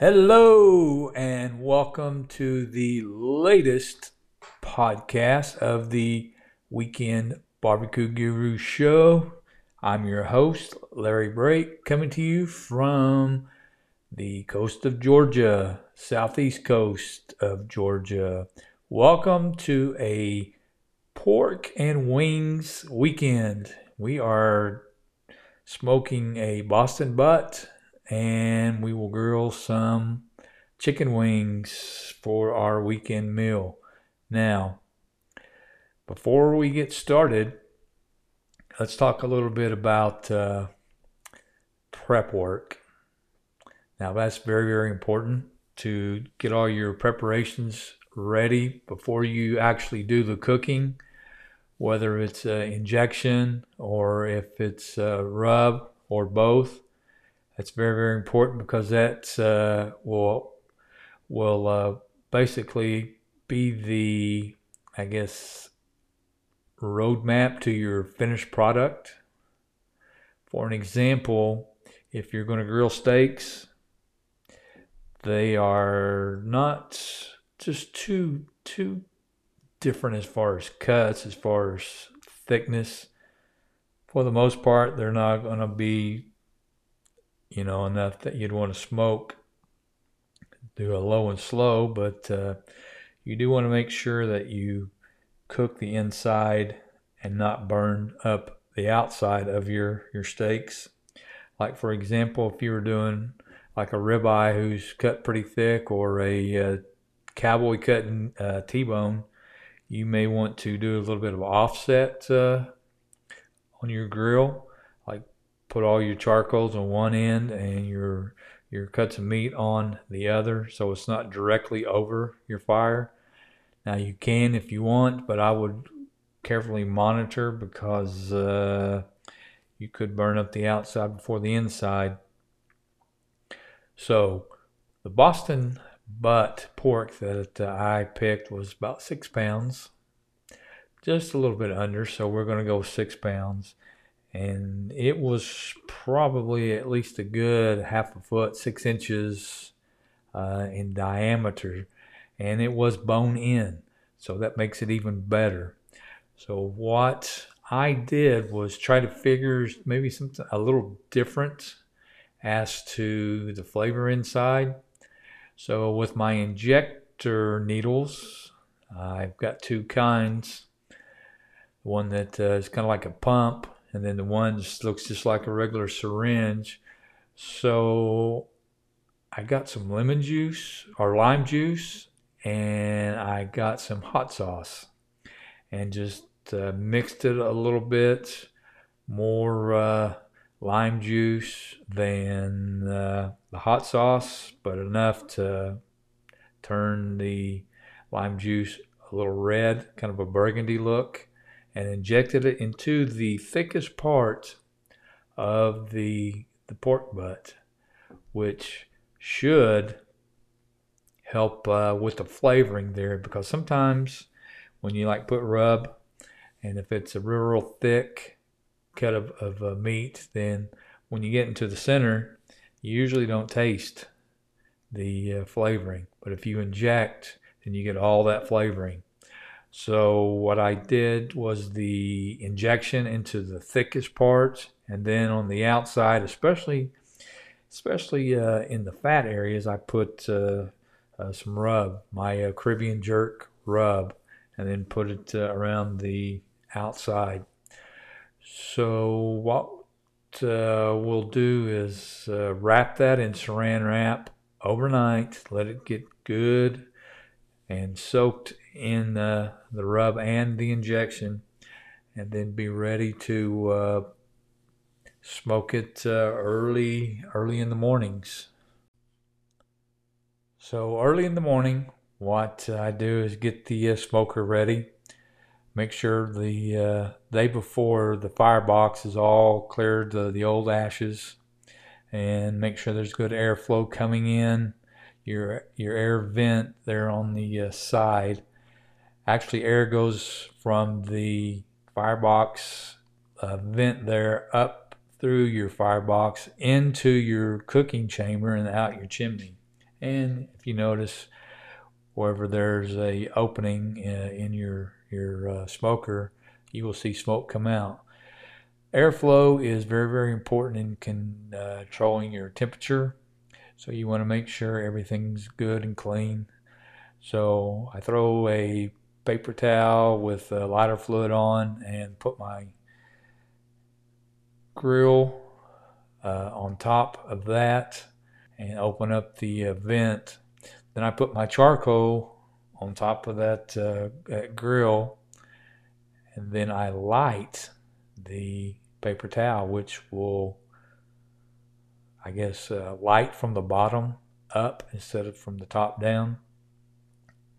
Hello, and welcome to the latest podcast of the Weekend Barbecue Guru Show. I'm your host, Larry Brake, coming to you from the coast of Georgia, southeast coast of Georgia. Welcome to a pork and wings weekend. We are smoking a Boston butt and we will grill some chicken wings for our weekend meal. Now, before we get started, let's talk a little bit about uh, prep work. Now, that's very, very important to get all your preparations ready before you actually do the cooking, whether it's uh, injection or if it's uh, rub or both. That's very, very important because that uh, will will uh, basically be the, I guess, roadmap to your finished product. For an example, if you're going to grill steaks, they are not just too too different as far as cuts, as far as thickness. For the most part, they're not going to be you know, enough that you'd want to smoke. Do a low and slow, but uh, you do want to make sure that you cook the inside and not burn up the outside of your, your steaks. Like, for example, if you were doing like a ribeye who's cut pretty thick or a uh, cowboy cutting uh, T-bone, you may want to do a little bit of offset uh, on your grill put all your charcoals on one end and your your cuts of meat on the other so it's not directly over your fire. Now you can if you want, but I would carefully monitor because uh, you could burn up the outside before the inside. So the Boston butt pork that uh, I picked was about six pounds, just a little bit under. So we're going to go six pounds and it was probably at least a good half a foot, six inches uh, in diameter, and it was bone in, so that makes it even better. So what I did was try to figure maybe something a little different as to the flavor inside. So with my injector needles, I've got two kinds. One that uh, is kind of like a pump and then the one just looks just like a regular syringe. So I got some lemon juice or lime juice, and I got some hot sauce, and just uh, mixed it a little bit more uh, lime juice than uh, the hot sauce, but enough to turn the lime juice a little red, kind of a burgundy look and injected it into the thickest part of the, the pork butt, which should help uh, with the flavoring there because sometimes when you like put rub and if it's a real, real thick cut of, of uh, meat, then when you get into the center, you usually don't taste the uh, flavoring. But if you inject, then you get all that flavoring. So what I did was the injection into the thickest parts, and then on the outside, especially especially uh, in the fat areas, I put uh, uh, some rub, my uh, Caribbean jerk rub, and then put it uh, around the outside. So what uh, we'll do is wrap that in saran wrap overnight, let it get good and soaked in uh, the rub and the injection, and then be ready to uh, smoke it uh, early early in the mornings. So early in the morning, what I do is get the uh, smoker ready. Make sure the uh, day before the firebox is all cleared the old ashes, and make sure there's good airflow coming in your your air vent there on the uh, side. Actually, air goes from the firebox uh, vent there up through your firebox into your cooking chamber and out your chimney. And if you notice, wherever there's a opening uh, in your your uh, smoker, you will see smoke come out. Airflow is very very important in controlling your temperature. So you want to make sure everything's good and clean. So I throw a paper towel with lighter fluid on and put my grill uh, on top of that and open up the uh, vent. Then I put my charcoal on top of that, uh, that grill and then I light the paper towel which will I guess uh, light from the bottom up instead of from the top down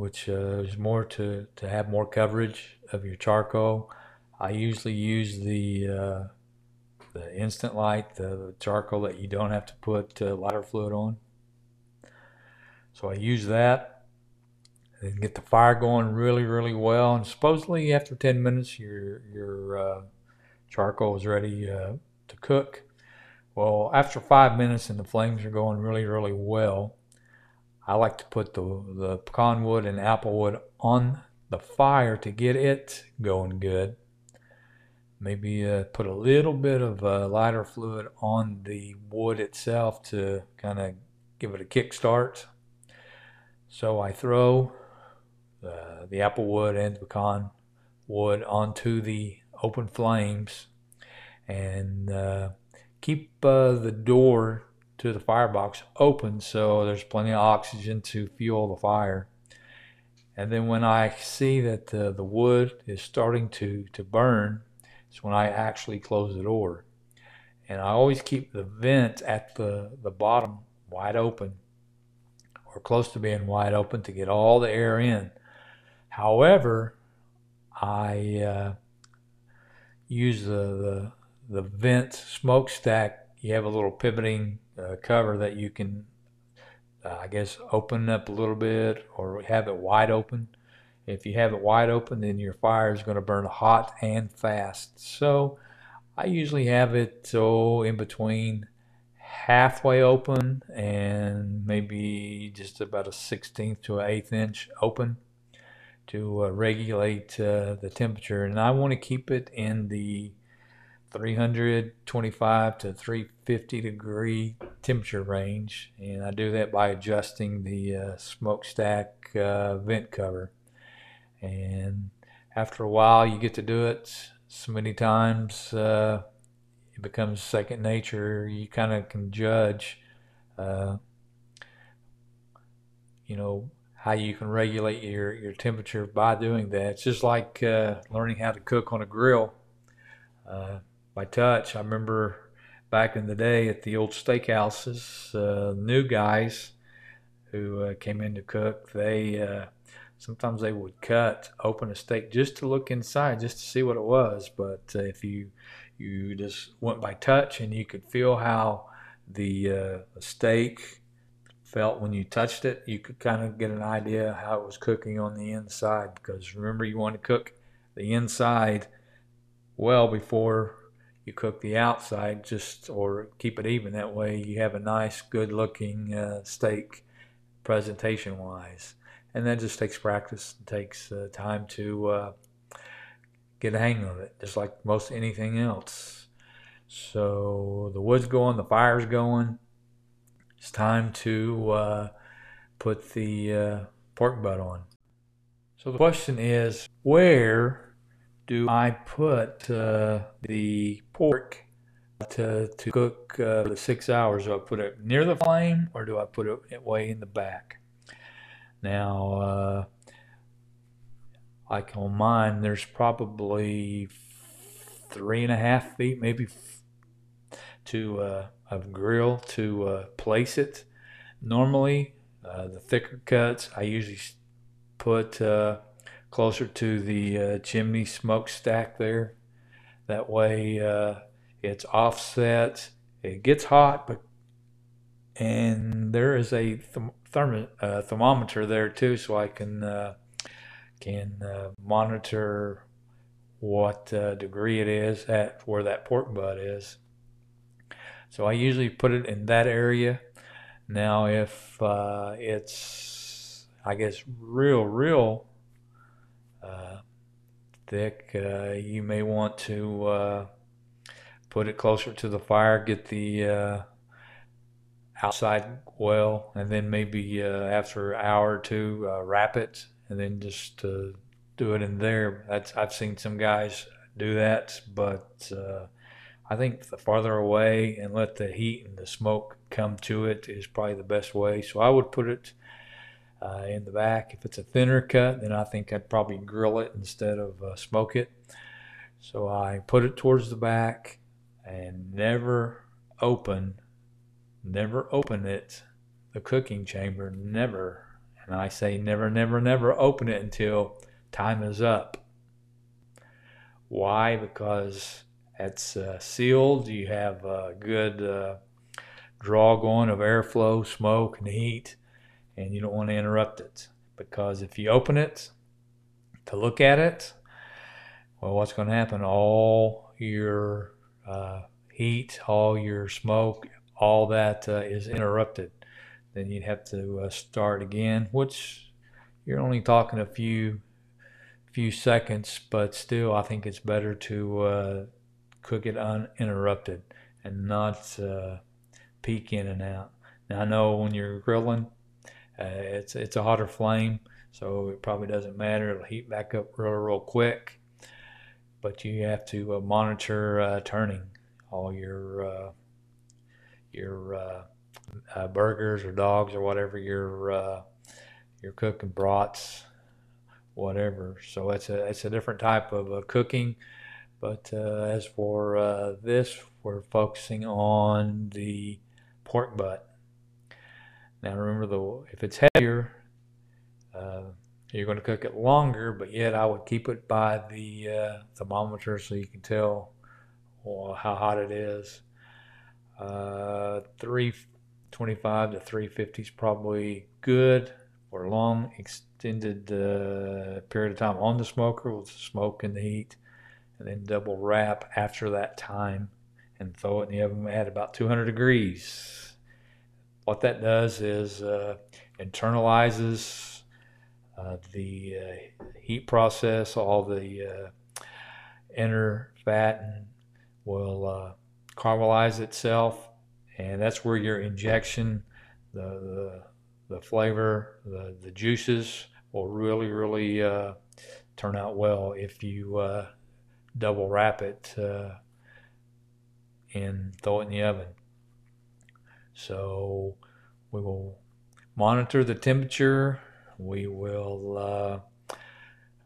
which uh, is more to, to have more coverage of your charcoal. I usually use the uh, the instant light, the charcoal that you don't have to put uh, lighter fluid on. So I use that and get the fire going really, really well. And supposedly after 10 minutes, your, your uh, charcoal is ready uh, to cook. Well, after five minutes and the flames are going really, really well, I like to put the, the pecan wood and apple wood on the fire to get it going good maybe uh, put a little bit of uh, lighter fluid on the wood itself to kind of give it a kick start. So I throw uh, the apple wood and the pecan wood onto the open flames and uh, keep uh, the door to the firebox open so there's plenty of oxygen to fuel the fire. And then when I see that the, the wood is starting to, to burn, it's when I actually close the door. And I always keep the vent at the, the bottom wide open or close to being wide open to get all the air in. However, I uh, use the, the, the vent smokestack. You have a little pivoting uh, cover that you can, uh, I guess, open up a little bit or have it wide open if you have it wide open, then your fire is going to burn hot and fast. So I usually have it oh, in between halfway open and maybe just about a 16th to an eighth inch open to uh, regulate uh, the temperature. And I want to keep it in the 325 to 350 degree temperature range. And I do that by adjusting the uh, smokestack uh, vent cover. And after a while you get to do it. So many times uh, it becomes second nature. You kind of can judge uh, you know how you can regulate your, your temperature by doing that. It's just like uh, learning how to cook on a grill. Uh, by touch. I remember back in the day at the old steakhouses uh, new guys who uh, came in to cook they sometimes they would cut open a steak just to look inside just to see what it was. But uh, if you you just went by touch and you could feel how the, uh, the steak felt when you touched it you could kind of get an idea how it was cooking on the inside. Because remember you want to cook the inside well before you cook the outside just or keep it even that way you have a nice good looking uh, steak presentation wise and that just takes practice. It takes uh, time to uh, get a hang of it, just like most anything else. So the wood's going, the fire's going. It's time to uh, put the uh, pork butt on. So the question is, where do I put uh, the pork to, to cook uh, the six hours? Do I put it near the flame or do I put it way in the back? Now, uh, like on mine, there's probably three and a half feet, maybe to uh, of grill to uh, place it. Normally, uh, the thicker cuts I usually put uh, closer to the uh, chimney smokestack there. That way, uh, it's offset. It gets hot, but and there is a th- therm- uh, thermometer there too, so I can uh, can uh, monitor what uh, degree it is at where that pork butt is. So I usually put it in that area. Now, if it's, I guess, real, real thick, uh, you may want to uh, put it closer to the fire, get the uh, outside well, and then maybe uh, after an hour or two, wrap it, and then just do it in there. That's I've seen some guys do that, but I think the farther away and let the heat and the smoke come to it is probably the best way. So I would put it uh, in the back. If it's a thinner cut, then I think I'd probably grill it instead of uh, smoke it. So I put it towards the back and never open, never open it, the cooking chamber, never. And I say never, never, never open it until time is up. Why? Because it's uh, sealed. You have a good uh, draw going of airflow, smoke, and heat, and you don't want to interrupt it because if you open it to look at it, well, what's going to happen? All your uh, heat, all your smoke, all that uh, is interrupted. Then you'd have to uh, start again, which you're only talking a few few seconds, but still, I think it's better to uh, cook it uninterrupted and not uh, peek in and out. Now I know when you're grilling, uh, it's it's a hotter flame, so it probably doesn't matter. It'll heat back up real real quick, but you have to uh, monitor uh, turning all your uh, your uh, burgers or dogs or whatever you're you're cooking brats, whatever. So it's a it's a different type of cooking. But uh, as for uh, this, we're focusing on the pork butt. Now remember, the if it's heavier, uh, you're going to cook it longer, but yet I would keep it by the uh, thermometer so you can tell well, how hot it is. Uh, 325 to 350 is probably good for a long extended uh, period of time on the smoker with the smoke and the heat and then double wrap after that time and throw it in the oven at about 200 degrees. What that does is uh, internalizes uh, the uh, heat process, all the uh, inner fat will uh, caramelize itself, and that's where your injection, the, the, the flavor, the, the juices will really, really uh, turn out well if you double wrap it and throw it in the oven. So we will monitor the temperature. We will uh,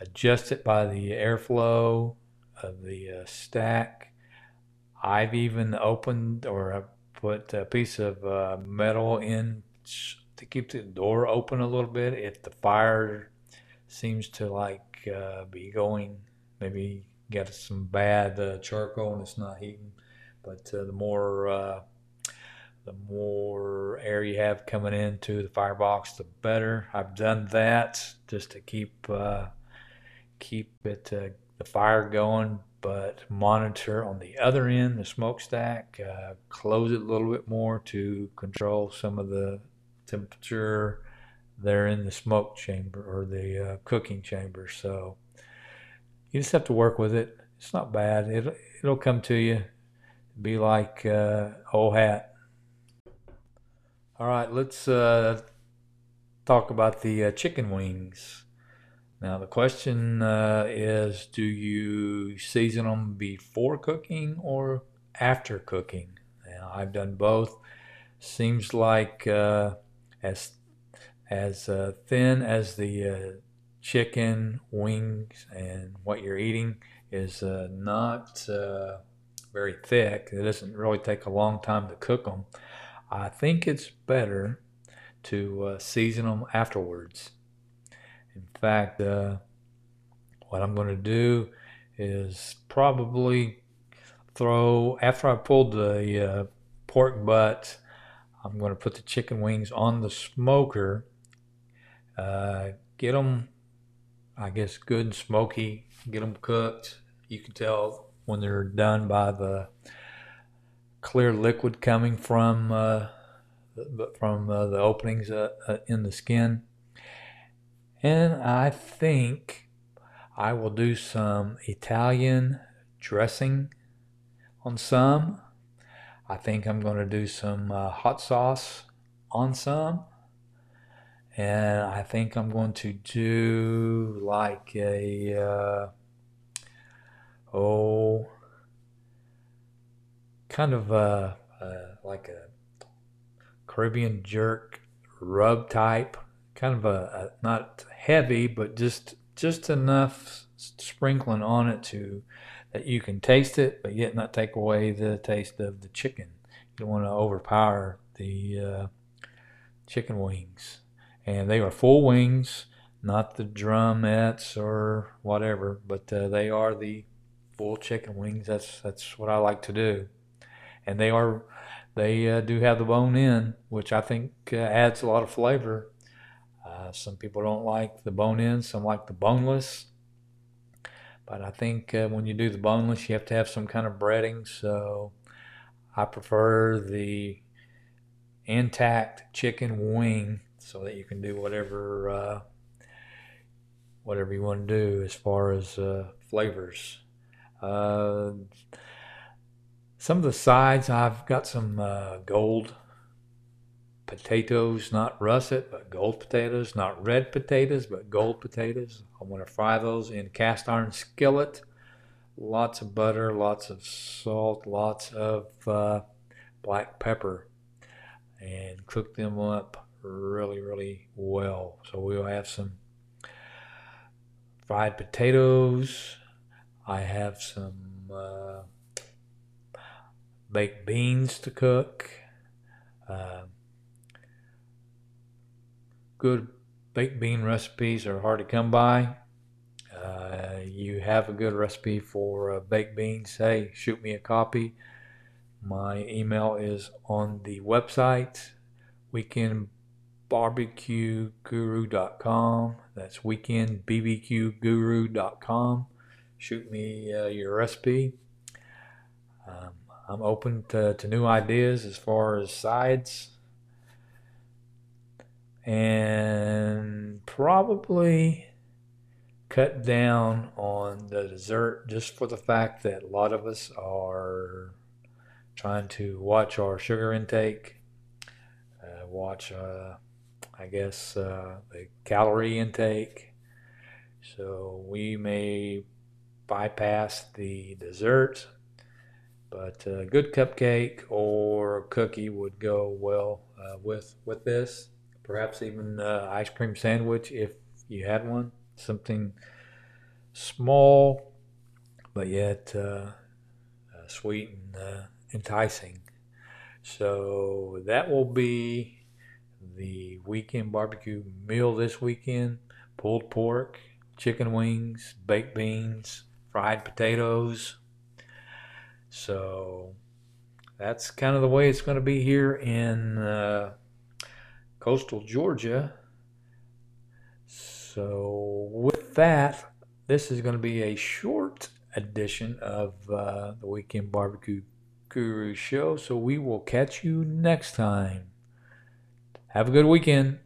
adjust it by the airflow of the uh, stack. I've even opened or put a piece of uh, metal in to keep the door open a little bit if the fire seems to like uh, be going maybe got some bad uh, charcoal and it's not heating. But uh, the more the more air you have coming into the firebox, the better. I've done that just to keep uh, keep it uh, the fire going, but monitor on the other end the smokestack. Uh, close it a little bit more to control some of the temperature there in the smoke chamber or the cooking chamber. So you just have to work with it. It's not bad. It'll it'll come to you. Be like uh, old hat. All right, let's uh, talk about the uh, chicken wings. Now the question uh, is: Do you season them before cooking or after cooking? Now I've done both. Seems like uh, as as uh, thin as the chicken wings and what you're eating is uh, not uh, very thick. It doesn't really take a long time to cook them. I think it's better to uh, season them afterwards. In fact, uh, what I'm going to do is probably throw, after I pulled the uh, pork butt, I'm going to put the chicken wings on the smoker, uh, get them I guess, good and smoky. Get them cooked. You can tell when they're done by the clear liquid coming from uh, from uh, the openings uh, uh, in the skin. And I think I will do some Italian dressing on some. I think I'm going to do some uh, hot sauce on some. And I think I'm going to do like a, oh, kind of a, uh, like a Caribbean jerk rub type, kind of a, a not heavy, but just just enough sprinkling on it to that you can taste it, but yet not take away the taste of the chicken. You don't want to overpower the uh, chicken wings, and they are full wings, not the drumettes or whatever, but uh, they are the full chicken wings. That's that's what I like to do, and they are they uh, do have the bone in, which I think uh, adds a lot of flavor. Uh, some people don't like the bone in, some like the boneless. But I think uh, when you do the boneless, you have to have some kind of breading. So I prefer the intact chicken wing so that you can do whatever uh, whatever you want to do as far as uh, flavors. Some of the sides, I've got some uh, gold potatoes, not russet, but gold potatoes, not red potatoes, but gold potatoes. I want to fry those in cast iron skillet. Lots of butter, lots of salt, lots of uh, black pepper, and cook them up really, really well. So we'll have some fried potatoes. I have some. Uh, baked beans to cook. Uh, good baked bean recipes are hard to come by. Uh, you have a good recipe for uh, baked beans, hey, shoot me a copy. My email is on the website, weekendbarbecueguru.com. That's weekendbbqguru.com. Shoot me uh, your recipe. Um, I'm open to, to new ideas as far as sides. And probably cut down on the dessert just for the fact that a lot of us are trying to watch our sugar intake, uh, watch, uh, I guess, uh, the calorie intake. So we may bypass the dessert but a good cupcake or cookie would go well uh, with with this. Perhaps even uh, ice cream sandwich if you had one. Something small, but yet uh, uh sweet and uh, enticing. So that will be the weekend barbecue meal this weekend. Pulled pork, chicken wings, baked beans, fried potatoes so that's kind of the way it's going to be here in uh, coastal Georgia. So with that, this is going to be a short edition of uh, the Weekend Barbecue Guru Show. So we will catch you next time. Have a good weekend.